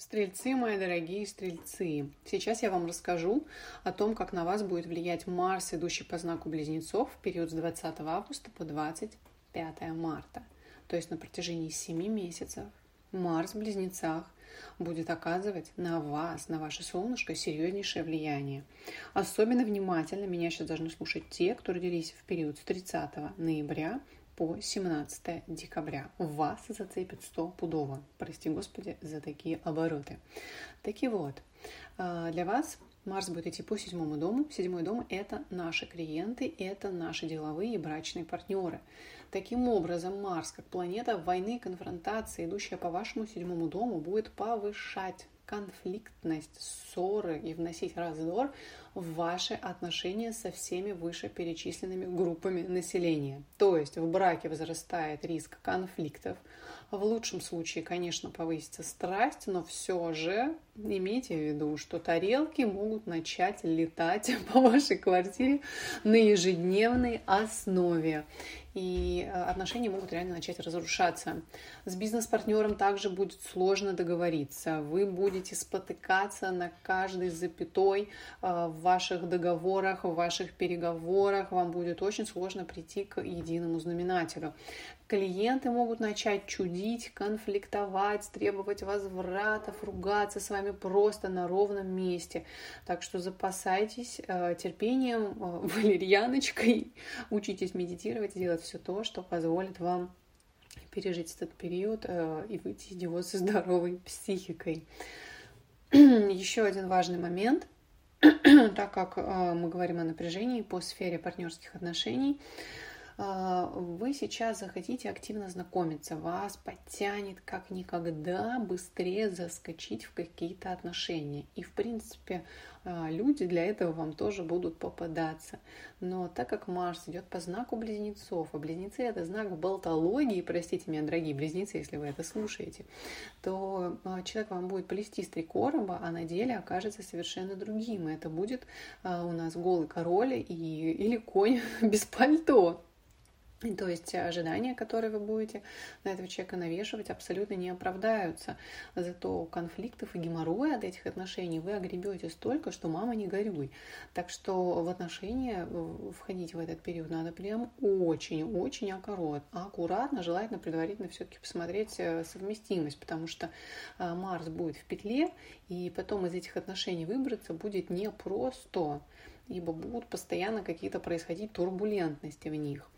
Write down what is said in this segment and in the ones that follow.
Стрельцы, мои дорогие стрельцы, сейчас я вам расскажу о том, как на вас будет влиять Марс, идущий по знаку Близнецов в период с 20 августа по 25 марта. То есть на протяжении 7 месяцев Марс в Близнецах будет оказывать на вас, на ваше солнышко серьезнейшее влияние. Особенно внимательно меня сейчас должны слушать те, кто родились в период с 30 ноября по 17 декабря. Вас зацепит 100 пудово. Прости, Господи, за такие обороты. Таки вот, а, для вас Марс будет идти по седьмому дому. Седьмой дом – это наши клиенты, это наши деловые и брачные партнеры. Таким образом, Марс, как планета войны, конфронтации, идущая по вашему седьмому дому, будет повышать конфликтность, ссоры и вносить раздор в ваши отношения со всеми вышеперечисленными группами населения. То есть в браке возрастает риск конфликтов. В лучшем случае, конечно, повысится страсть, но все же имейте в виду, что тарелки могут начать летать по вашей квартире на ежедневной основе и э, отношения могут реально начать разрушаться. С бизнес-партнером также будет сложно договориться. Вы будете спотыкаться на каждой запятой э, в ваших договорах, в ваших переговорах. Вам будет очень сложно прийти к единому знаменателю. Клиенты могут начать чудить, конфликтовать, требовать возвратов, ругаться с вами просто на ровном месте. Так что запасайтесь э, терпением, валерьяночкой, учитесь медитировать, делать все то, что позволит вам пережить этот период э, и выйти из него со здоровой психикой. Еще один важный момент, так как э, мы говорим о напряжении по сфере партнерских отношений, вы сейчас захотите активно знакомиться, вас подтянет как никогда быстрее заскочить в какие-то отношения. И, в принципе, а, люди для этого вам тоже будут попадаться. Но так как Марс идет по знаку близнецов, а близнецы это знак болтологии, простите меня, дорогие близнецы, если вы это слушаете, то а, человек вам будет плести с три короба, а на деле окажется совершенно другим. И это будет у нас голый король и, или конь без пальто. То есть ожидания, которые вы будете на этого человека навешивать, абсолютно не оправдаются. Зато конфликтов и геморроя от этих отношений вы огребете столько, что мама не горюй. Так что в отношения входить в этот период надо прям очень-очень аккуратно, желательно предварительно все-таки посмотреть э, совместимость, потому что э, Марс будет в петле, и потом из этих отношений выбраться будет непросто, ибо будут постоянно какие-то происходить турбулентности в них.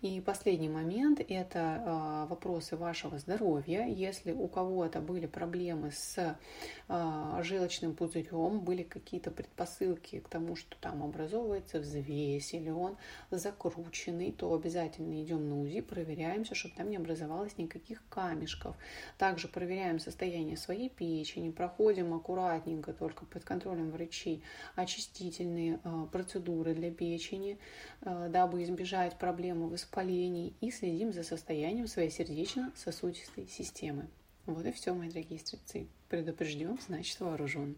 И последний момент – это а, вопросы вашего здоровья. Если у кого-то были проблемы с а, желчным пузырем, были какие-то предпосылки к тому, что там образовывается взвесь или он закрученный, то обязательно идем на УЗИ, проверяемся, чтобы там не образовалось никаких камешков. Также проверяем состояние своей печени, проходим аккуратненько, только под контролем врачей, очистительные а, процедуры для печени, дабы избежать проблем проблемы воспалений и следим за состоянием своей сердечно-сосудистой системы. Вот и все, мои дорогие стрельцы. Предупрежден, значит вооружен.